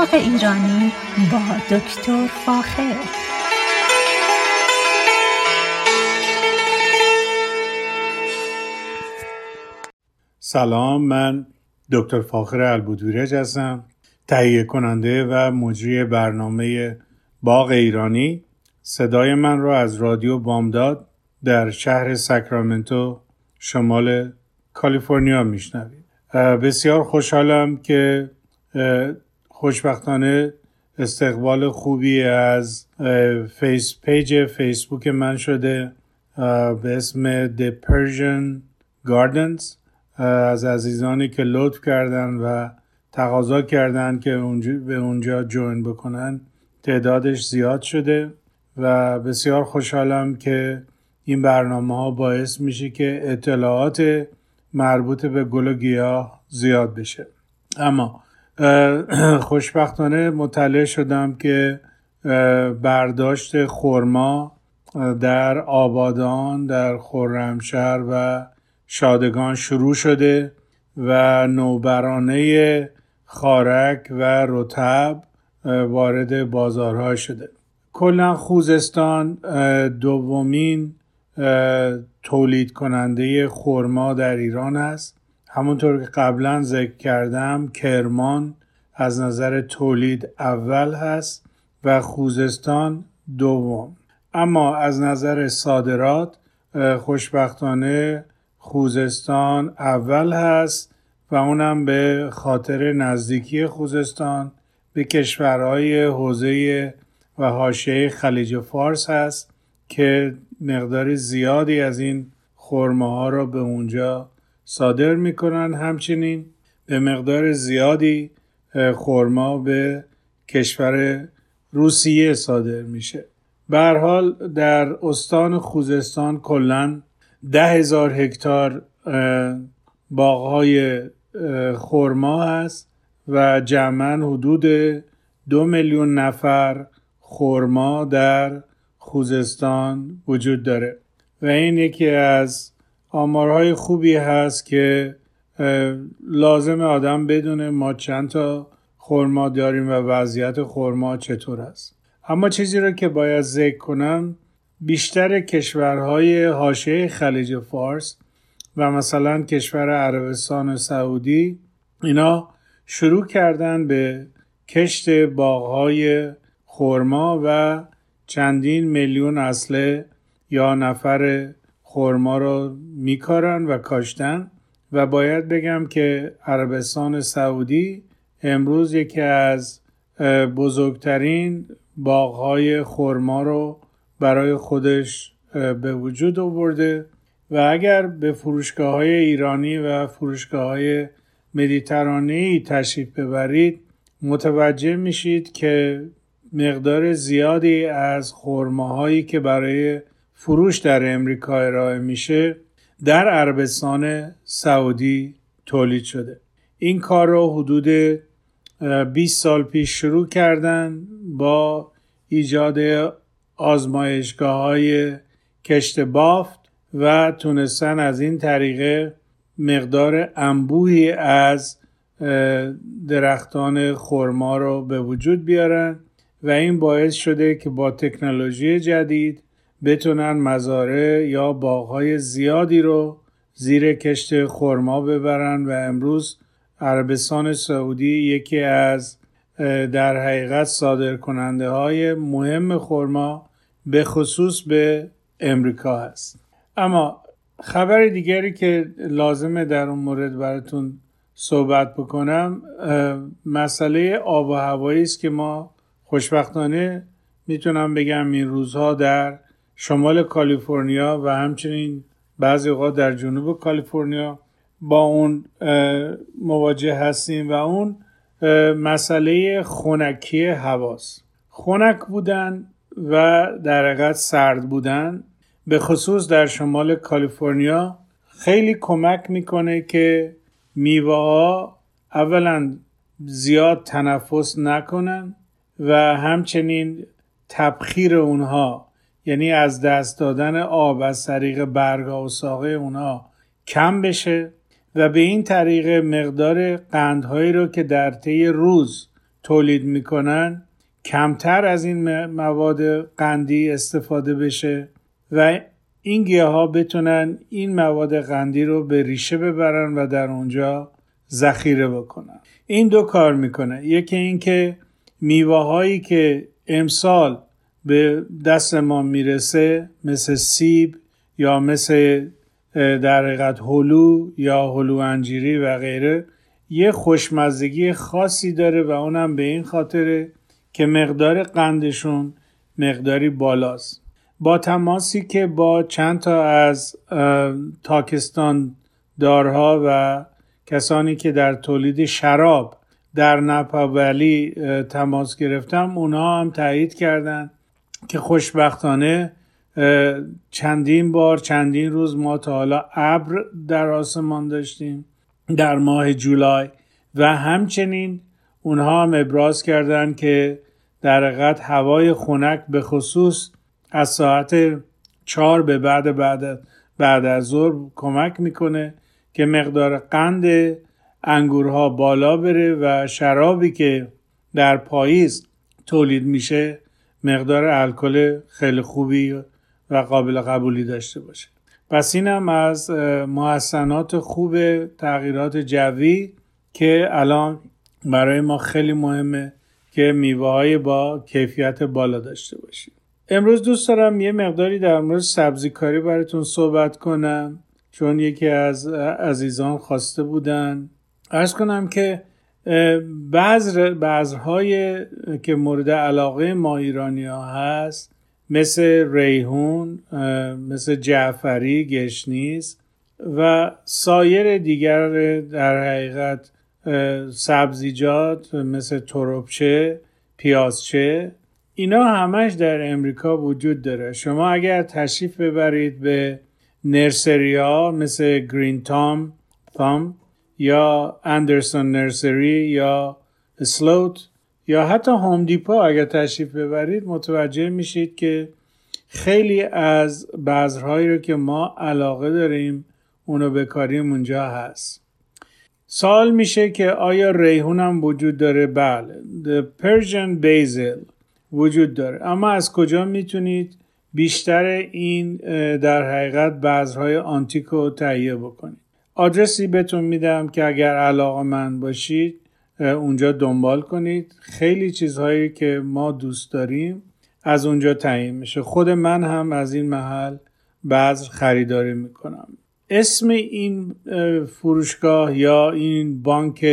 باغ ایرانی با دکتر فاخر. سلام من دکتر فاخر البودویرج هستم تهیه کننده و مجری برنامه باغ ایرانی. صدای من را از رادیو بامداد در شهر ساکرامنتو شمال کالیفرنیا میشنوید. بسیار خوشحالم که خوشبختانه استقبال خوبی از fan page فیسبوک من شده به اسم The Persian Gardens. از عزیزانی که لطف کردن و تقاضا کردن که اونجا به اونجا join بکنن تعدادش زیاد شده و بسیار خوشحالم که این برنامه ها باعث میشه که اطلاعات مربوط به گل و گیاه زیاد بشه. اما خوشبختانه مطلع شدم که برداشت خورما در آبادان در خرمشهر و شادگان شروع شده و نوبرانه خارک و رتب وارد بازارها شده. کلا خوزستان دومین تولید کننده خرما در ایران است. همونطور که قبلا ذکر کردم کرمان از نظر تولید اول هست و خوزستان دوم. اما از نظر صادرات خوشبختانه خوزستان اول هست و اونم به خاطر نزدیکی خوزستان به کشورهای حوزه و حاشیه خلیج فارس هست که مقدار زیادی از این خرمه ها را به اونجا صادر می‌کنن همچنین. به مقدار زیادی خرما به کشور روسیه صادر میشه. به حال در استان خوزستان کلا ده هزار هکتار باغهای خرما هست و جمعا حدود دو میلیون نفر خرما در خوزستان وجود داره. و این یکی از آمارهای خوبی هست که لازم آدم بدونه ما چند تا خورما داریم و وضعیت خورما چطور است. اما چیزی رو که باید ذکر کنم بیشتر کشورهای حاشیه خلیج فارس و مثلا کشور عربستان و سعودی اینا شروع کردن به کشت باغهای خورما و چندین میلیون اصله یا نفر خورما رو میکارن و کاشتن و باید بگم که عربستان سعودی امروز یکی از بزرگترین باغهای خورما رو برای خودش به وجود آورده و اگر به فروشگاه های ایرانی و فروشگاه های مدیترانه تشریف ببرید متوجه میشید که مقدار زیادی از خورماهایی که برای فروش در امریکا ارائه میشه در عربستان سعودی تولید شده. این کار رو حدود 20 سال پیش شروع کردن با ایجاد آزمایشگاه های کشت بافت و تونستن از این طریقه مقدار انبوهی از درختان خرما رو به وجود بیارن و این باعث شده که با تکنولوژی جدید بتونن مزارع یا باغهای زیادی رو زیر کشت خرما ببرن و امروز عربستان سعودی یکی از در حقیقت صادر کننده های مهم خرما به خصوص به امریکا هست. اما خبر دیگری که لازمه در اون مورد براتون صحبت بکنم مسئله آب و هوایی است که ما خوشبختانه می‌تونم بگم این روزها در شمال کالیفرنیا و همچنین بعضی اوقات در جنوب کالیفرنیا با اون مواجه هستیم و اون مسئله خونکی هواست. خونک بودن و در حقیقت سرد بودن به خصوص در شمال کالیفرنیا خیلی کمک می‌کنه که میوه ها اولا زیاد تنفس نکنن و همچنین تبخیر اونها یعنی از دست دادن آب از طریق برگا و ساقه اونها کم بشه و به این طریق مقدار قندهایی رو که در طی روز تولید می‌کنن کمتر از این مواد قندی استفاده بشه و این گیاه ها بتونن این مواد قندی رو به ریشه ببرن و در اونجا ذخیره بکنن. این دو کار می‌کنه. یکی اینکه میوه هایی که امسال به دست ما می‌رسه مثل سیب یا مثل در حقیقت هلو یا هلو انجیری و غیره. یه خوشمزگی خاصی داره و اونم به این خاطره که مقدار قندشون مقداری بالاست. با تماسی که با چند تا از تاکستان دارها و کسانی که در تولید شراب در نپاولی تماس گرفتم اونها هم تایید کردند. که خوشبختانه چندین بار چندین روز ما تا حالا ابر در آسمان داشتیم در ماه جولای و همچنین اونها هم ابراز کردند که در حقیقت هوای خنک به خصوص از ساعت چهار به بعد بعد بعد از ظهر کمک می‌کنه که مقدار قند انگورها بالا بره و شرابی که در پاییز تولید میشه مقدار الکل خیلی خوبی و قابل قبولی داشته باشه. پس اینم از محسنات خوب تغییرات جوی که الان برای ما خیلی مهمه که میوه های با کیفیت بالا داشته باشیم. امروز دوست دارم یه مقداری در مورد سبزی کاری براتون صحبت کنم چون یکی از عزیزان خواسته بودن. ارز کنم که بذر بذرهای که مورد علاقه ما ایرانی ها هست مثل ریحون مثل جعفری گشنیز و سایر دیگر در حقیقت سبزیجات مثل تروبچه پیازچه اینا همش در امریکا وجود داره. شما اگر تشریف ببرید به نرسری ها مثل گرین تام تام یا اندرسون نرسری یا سلوت یا حتی هوم دیپا اگر تشریف ببرید متوجه میشید که خیلی از بذرهایی رو که ما علاقه داریم اونو بکاریم اونجا هست. سال میشه که آیا ریحون هم وجود داره؟ بله The Persian Basil وجود داره. اما از کجا می‌تونید بیشتر این در حقیقت بذرهای آنتیک تهیه بکنید؟ آدرسی بهتون میدم که اگر علاقه من باشید اونجا دنبال کنید. خیلی چیزهایی که ما دوست داریم از اونجا تعیین میشه. خود من هم از این محل بذر خریداری می‌کنم. اسم این فروشگاه یا این بانک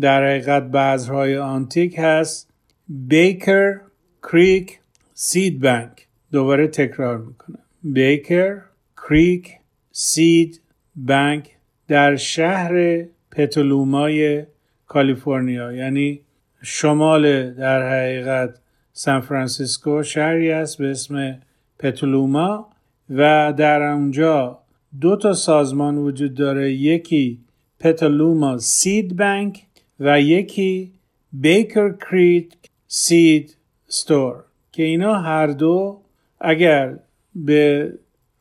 در حقیقت بذرهای آنتیک هست بیکر کریک سید بانک دوباره تکرار می‌کنم. بیکر کریک سید بانک در شهر پتلومای کالیفرنیا یعنی شمال در حقیقت سان فرانسیسکو شهری است به اسم پتلوما و در اونجا دو تا سازمان وجود داره یکی پتلوما سید بانک و یکی بیکر کریک سید ستور که اینا هر دو اگر به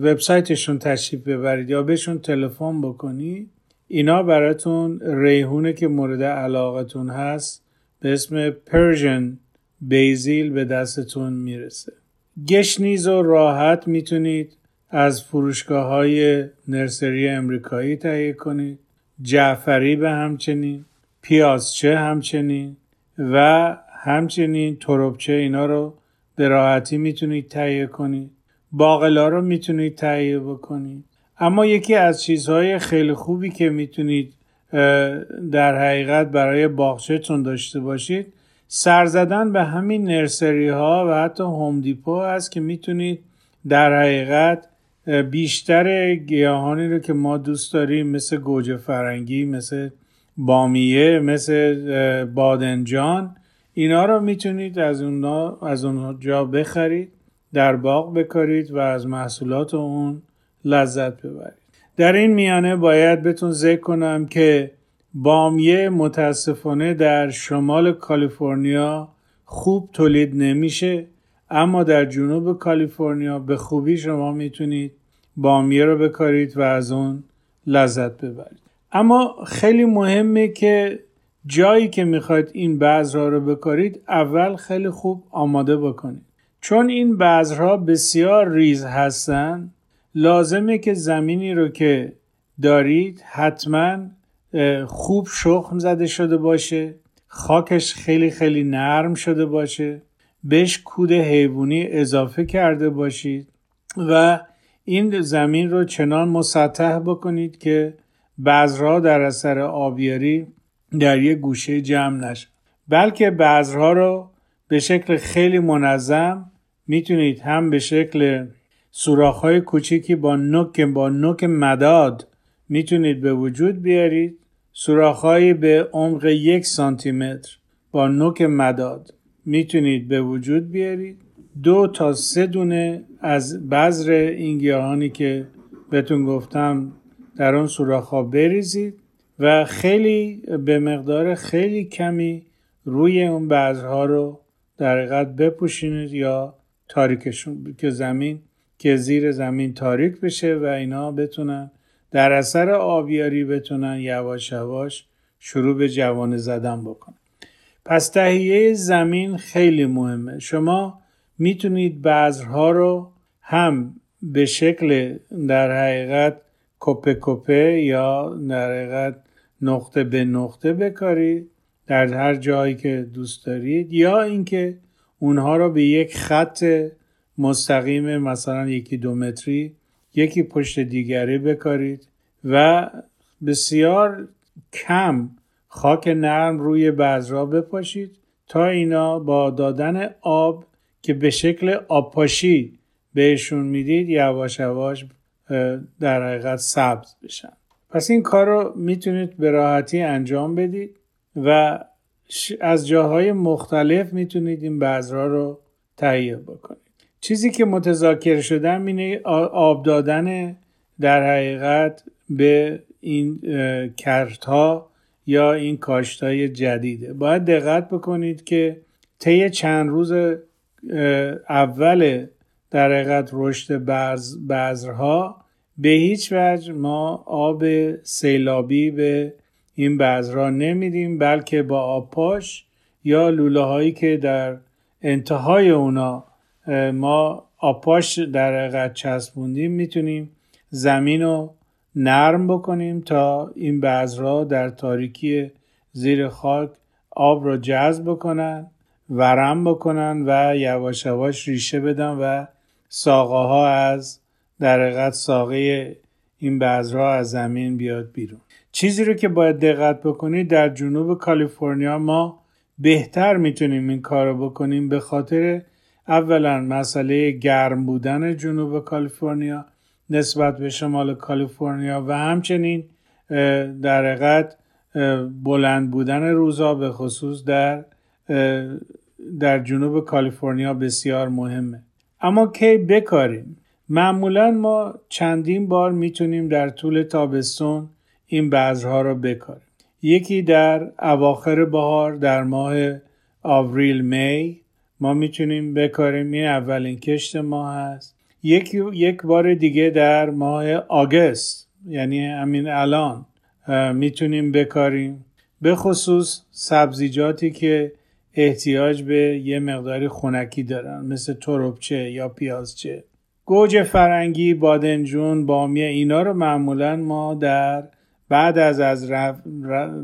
وبسایتشون تشریف ببرید یا بهشون تلفن بکنید اینا براتون ریحونه که مورد علاقتون هست به اسم Persian basil به دستتون می‌رسه. گشنیز و راحت می‌تونید از فروشگاه های nursery امریکایی تهیه کنید جعفری به همچنین پیازچه همچنین و همچنین تروبچه اینا رو به راحتی می‌تونید تهیه کنید. باقلا رو می‌تونید تهیه بکنید. اما یکی از چیزهای خیلی خوبی که می‌تونید در حقیقت برای باغچهتون داشته باشید سر زدن به همین نرسری ها و حتی هوم دیپو هست که می‌تونید در حقیقت بیشتر گیاهانی رو که ما دوست داریم مثل گوجه فرنگی مثل بامیه مثل بادنجان اینا رو می‌تونید از اونها از اونجا بخرید. در باغ بکارید و از محصولات اون لذت ببرید. در این میانه باید بهتون ذکر کنم که بامیه متاسفانه در شمال کالیفرنیا خوب تولید نمیشه اما در جنوب کالیفرنیا به خوبی شما می‌تونید بامیه رو بکارید و از اون لذت ببرید. اما خیلی مهمه که جایی که می‌خواید این بذرها رو بکارید اول خیلی خوب آماده بکنید. چون این بذرها بسیار ریز هستن لازمه که زمینی رو که دارید حتما خوب شخم زده شده باشه خاکش خیلی خیلی نرم شده باشه بهش کود حیوانی اضافه کرده باشید و این زمین رو چنان مسطح بکنید که بذرها در اثر آبیاری در یک گوشه جمع نشه. بلکه بذرها رو به شکل خیلی منظم می‌تونید هم به شکل های کوچیکی با نوک با نوک مداد می‌تونید به وجود بیارید. سوراخهایی به عمق یک سانتی متر با نوک مداد می‌تونید به وجود بیارید. دو تا سه دونه از بذر این گیاهانی که بهتون گفتم در اون سوراخ ها بریزید و خیلی به مقدار خیلی کمی روی اون بذرها رو در حقیقت بپوشینید یا تاریکشون که زمین که زیر زمین تاریک بشه و اینا بتونن در اثر آبیاری بتونن یواش یواش شروع به جوانه زدن بکنن. پس تهیه زمین خیلی مهمه. شما می‌تونید بذرها رو هم به شکل در حقیقت کپه کپه یا در حقیقت نقطه به نقطه بکارید. در هر جایی که دوست دارید. یا اینکه اونها رو به یک خط مستقیم مثلا یکی دو متری یکی پشت دیگری بکارید و بسیار کم خاک نرم روی بذرها بپاشید تا اینا با دادن آب که به شکل آبپاشی بهشون می‌دید یواش یواش در حقیقت سبز بشن. پس این کار رو می‌تونید به راحتی انجام بدید و از جاهای مختلف می‌تونید این بذرها رو تهیه بکنید. چیزی که متذاکر شدن اینه آب دادن در حقیقت به این کرتها یا این کاشتای جدیده. باید دقت بکنید که طی چند روز اول در حقیقت رشد بذرها به هیچ وجه ما آب سیلابی به این بذرها نمیدیم بلکه با آب پاش یا لوله هایی که در انتهای اونا ما آپاش در حقیقت چسبوندیم می‌تونیم زمین رو نرم بکنیم تا این بذرها در تاریکی زیر خاک آب رو جذب بکنن ورم بکنن و یواش یواش ریشه بدن و ساقه ها از در حقیقت ساقه این بذرها از زمین بیاد بیرون. چیزی رو که باید دقت بکنید در جنوب کالیفرنیا ما بهتر می‌تونیم این کار رو بکنیم به خاطر اولا مسئله گرم بودن جنوب کالیفرنیا نسبت به شمال کالیفرنیا و همچنین در حقیقت بلند بودن روزا به خصوص در در جنوب کالیفرنیا بسیار مهمه. اما کی بکاریم؟ معمولا ما چندین بار می‌تونیم در طول تابستون این بذرها رو بکاریم. یکی در اواخر بهار در ماه آوریل می ما می‌تونیم بکاریم. این اولین کشت ما هست. یک, یک بار دیگه در ماه آگست یعنی همین الان می‌تونیم بکاریم. به خصوص سبزیجاتی که احتیاج به یه مقداری خونکی دارن مثل تروبچه یا پیازچه. گوجه فرنگی بادنجون بامیه اینا رو معمولا ما در بعد از از,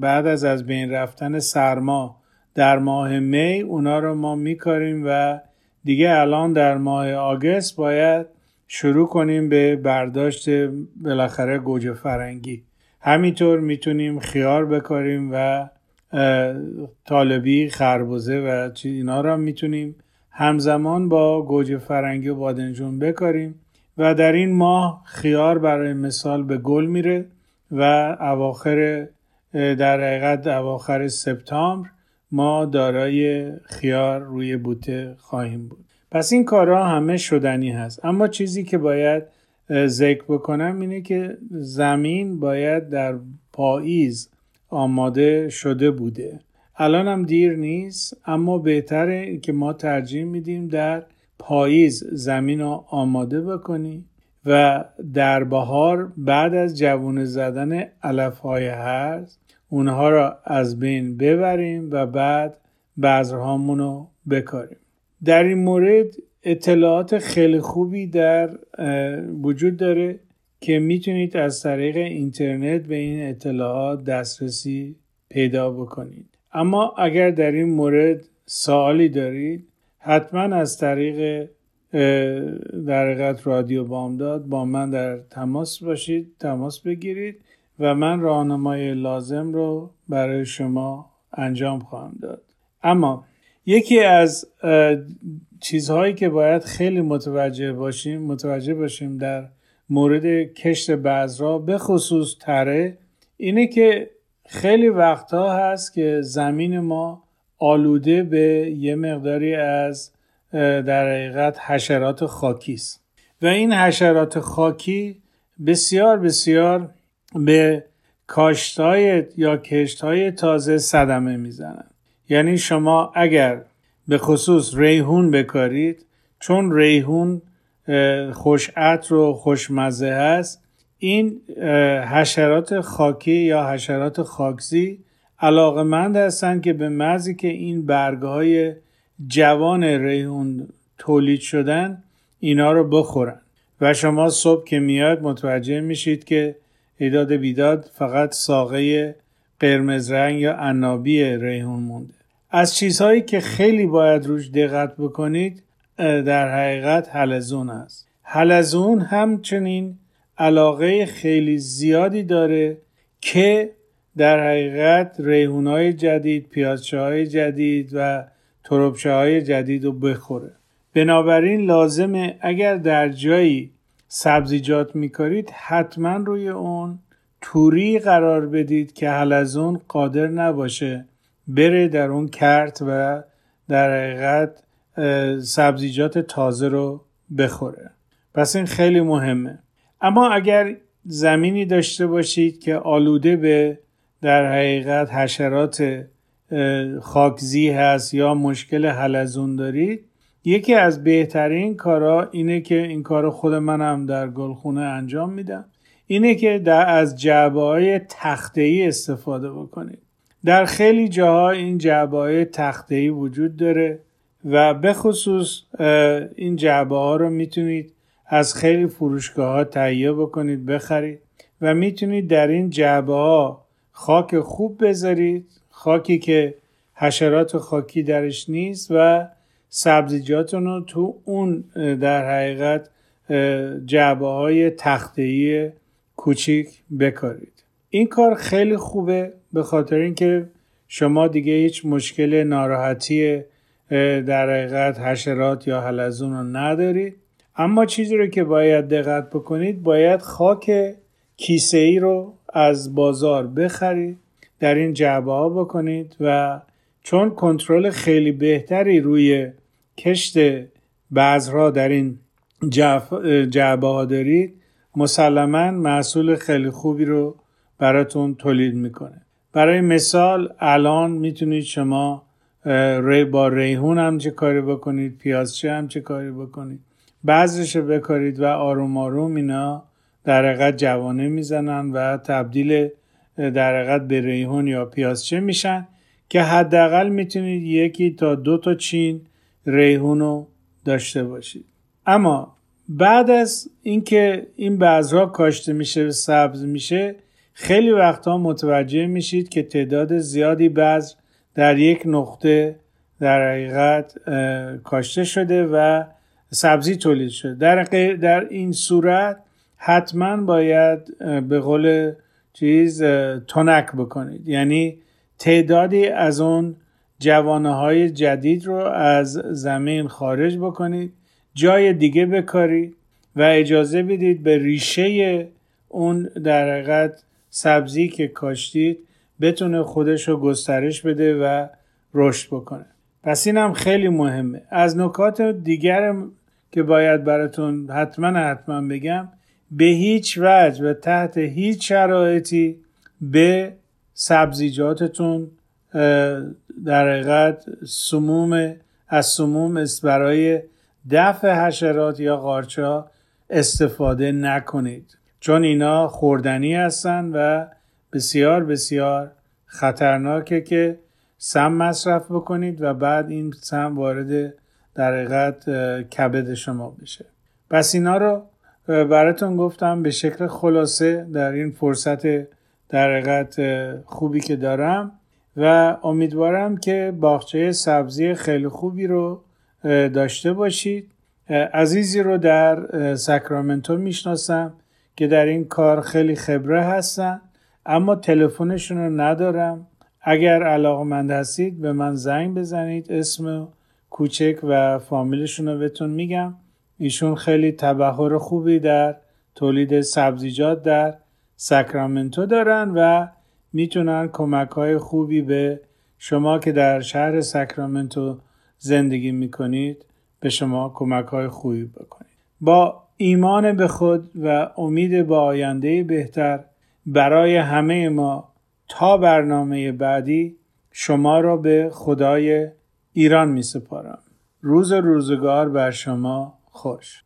بعد از از بین رفتن سرما در ماه می اونا رو ما میکاریم و دیگه الان در ماه آگست باید شروع کنیم به برداشت بالاخره گوجه فرنگی. همینطور می‌تونیم خیار بکاریم و طالبی خربوزه و اینا را می‌تونیم همزمان با گوجه فرنگی و بادنجون بکاریم و در این ماه خیار برای مثال به گل میره. و اواخر در حقیقت اواخر سپتامبر ما دارای خیار روی بوته خواهیم بود. پس این کارها همه شدنی هست. اما چیزی که باید ذکر بکنم اینه که زمین باید در پاییز آماده شده بوده. الان هم دیر نیست اما بهتره که ما ترجیح میدیم در پاییز زمین رو آماده بکنیم. و در بهار بعد از جوونه زدن علف های هرز اونها را از بین ببریم و بعد بذرهامون رو بکاریم. در این مورد اطلاعات خیلی خوبی در وجود داره که می‌تونید از طریق اینترنت به این اطلاعات دسترسی پیدا بکنید. اما اگر در این مورد سوالی دارید حتما از طریق در رادیو بامداد با من در تماس باشید تماس بگیرید و من راهنمای لازم رو برای شما انجام خواهم داد. اما یکی از چیزهایی که باید خیلی متوجه باشیم متوجه باشیم در مورد کشت بذرا به خصوص تره اینه که خیلی وقتها هست که زمین ما آلوده به یه مقداری از در حقیقت حشرات خاکی است. و این حشرات خاکی بسیار بسیار به کاشتهای یا کشتهای تازه صدمه می‌زنن یعنی شما اگر به خصوص ریحون بکارید چون ریحون خوش عطر و خوشمزه هست این حشرات خاکی یا حشرات خاکزی علاقمند هستند که به مزی که این برگهای جوان ریحون تولید شدن اینا رو بخورن. و شما صبح که میاد متوجه میشید که ایداد بیداد فقط ساقه قرمز رنگ یا عنابی ریحون مونده. از چیزهایی که خیلی باید روش دقت بکنید در حقیقت حلزون است. حلزون همچنین علاقه خیلی زیادی داره که در حقیقت ریحونهای جدید پیازچه های جدید و تربچه های جدید رو بخوره. بنابراین لازمه اگر در جایی سبزیجات میکارید حتما روی اون توری قرار بدید که حلزون قادر نباشه. بره در اون کرت و در حقیقت سبزیجات تازه رو بخوره. پس این خیلی مهمه. اما اگر زمینی داشته باشید که آلوده به در حقیقت حشرات خاکزی هست یا مشکل حلزون دارید یکی از بهترین کارا اینه که این کار خود منم در گلخونه انجام میدم. اینه که در از جعبه های تخته ای استفاده بکنید. در خیلی جاها این جعبه های تخته ای وجود داره و به خصوص این جعبه ها رو می‌تونید از خیلی فروشگاه ها تهیه بکنید بخرید و می‌تونید در این جعبه ها خاک خوب بذارید. خاکی که حشرات خاکی درش نیست و سبزیجاتون رو تو اون در حقیقت جعبه های تختهی کوچیک بکارید. این کار خیلی خوبه به خاطر اینکه شما دیگه هیچ مشکل ناراحتی در حقیقت حشرات یا حلزون رو ندارید. اما چیزی رو که باید دقت بکنید باید خاک کیسه ای رو از بازار بخرید. در این جعبه ها بکنید و چون کنترل خیلی بهتری روی کشت بذرها در این جعبه ها دارید مسلما محصول خیلی خوبی رو براتون تولید می‌کنه. برای مثال الان می‌تونید شما ری با ریحون هم چه کاری بکنید پیازچه هم چه کاری بکنید. بعضش بکارید و آروم آروم اینا در حقیقت جوانه می‌زنن و تبدیل در حقیقت به ریحون یا پیازچه میشن که حداقل می‌تونید یکی تا دو تا چین ریحون رو داشته باشید. اما بعد از اینکه این بذرها کاشته میشه و سبز میشه خیلی وقتها متوجه میشید که تعداد زیادی بذر در یک نقطه در حقیقت کاشته شده و سبزی تولید شده. در, در این صورت حتما باید به قول چیز تنک بکنید. یعنی تعدادی از اون جوانه های جدید رو از زمین خارج بکنید جای دیگه بکارید و اجازه بدید به ریشه اون در حقیقت سبزی که کاشتید بتونه خودش رو گسترش بده و رشد بکنه. پس این هم خیلی مهمه. از نکات دیگر که باید براتون حتما حتما بگم به هیچ وجه و تحت هیچ شرایطی به سبزیجاتتون در حقیقت سموم از سموم برای دفع حشرات یا قارچا استفاده نکنید. چون اینا خوردنی هستند و بسیار بسیار خطرناکه که سم مصرف بکنید و بعد این سم وارد در حقیقت کبد شما بشه. پس اینا رو براتون گفتم به شکل خلاصه در این فرصت در خوبی که دارم و امیدوارم که باغچه سبزی خیلی خوبی رو داشته باشید. عزیزی رو در ساکرامنتو می‌شناسم که در این کار خیلی خبره هستن اما تلفنشون رو ندارم. اگر علاقمند هستید به من زنگ بزنید. اسم کوچک و فامیلشون رو بهتون میگم. ایشون خیلی تبهر خوبی در تولید سبزیجات در ساکرامنتو دارن و می‌تونن کمک های خوبی به شما که در شهر ساکرامنتو زندگی می‌کنید به شما کمک های خوبی بکنید با ایمان به خود و امید به آینده بهتر برای همه ما تا برنامه بعدی شما را به خدای ایران می سپارم. روز روزگار بر شما خوش.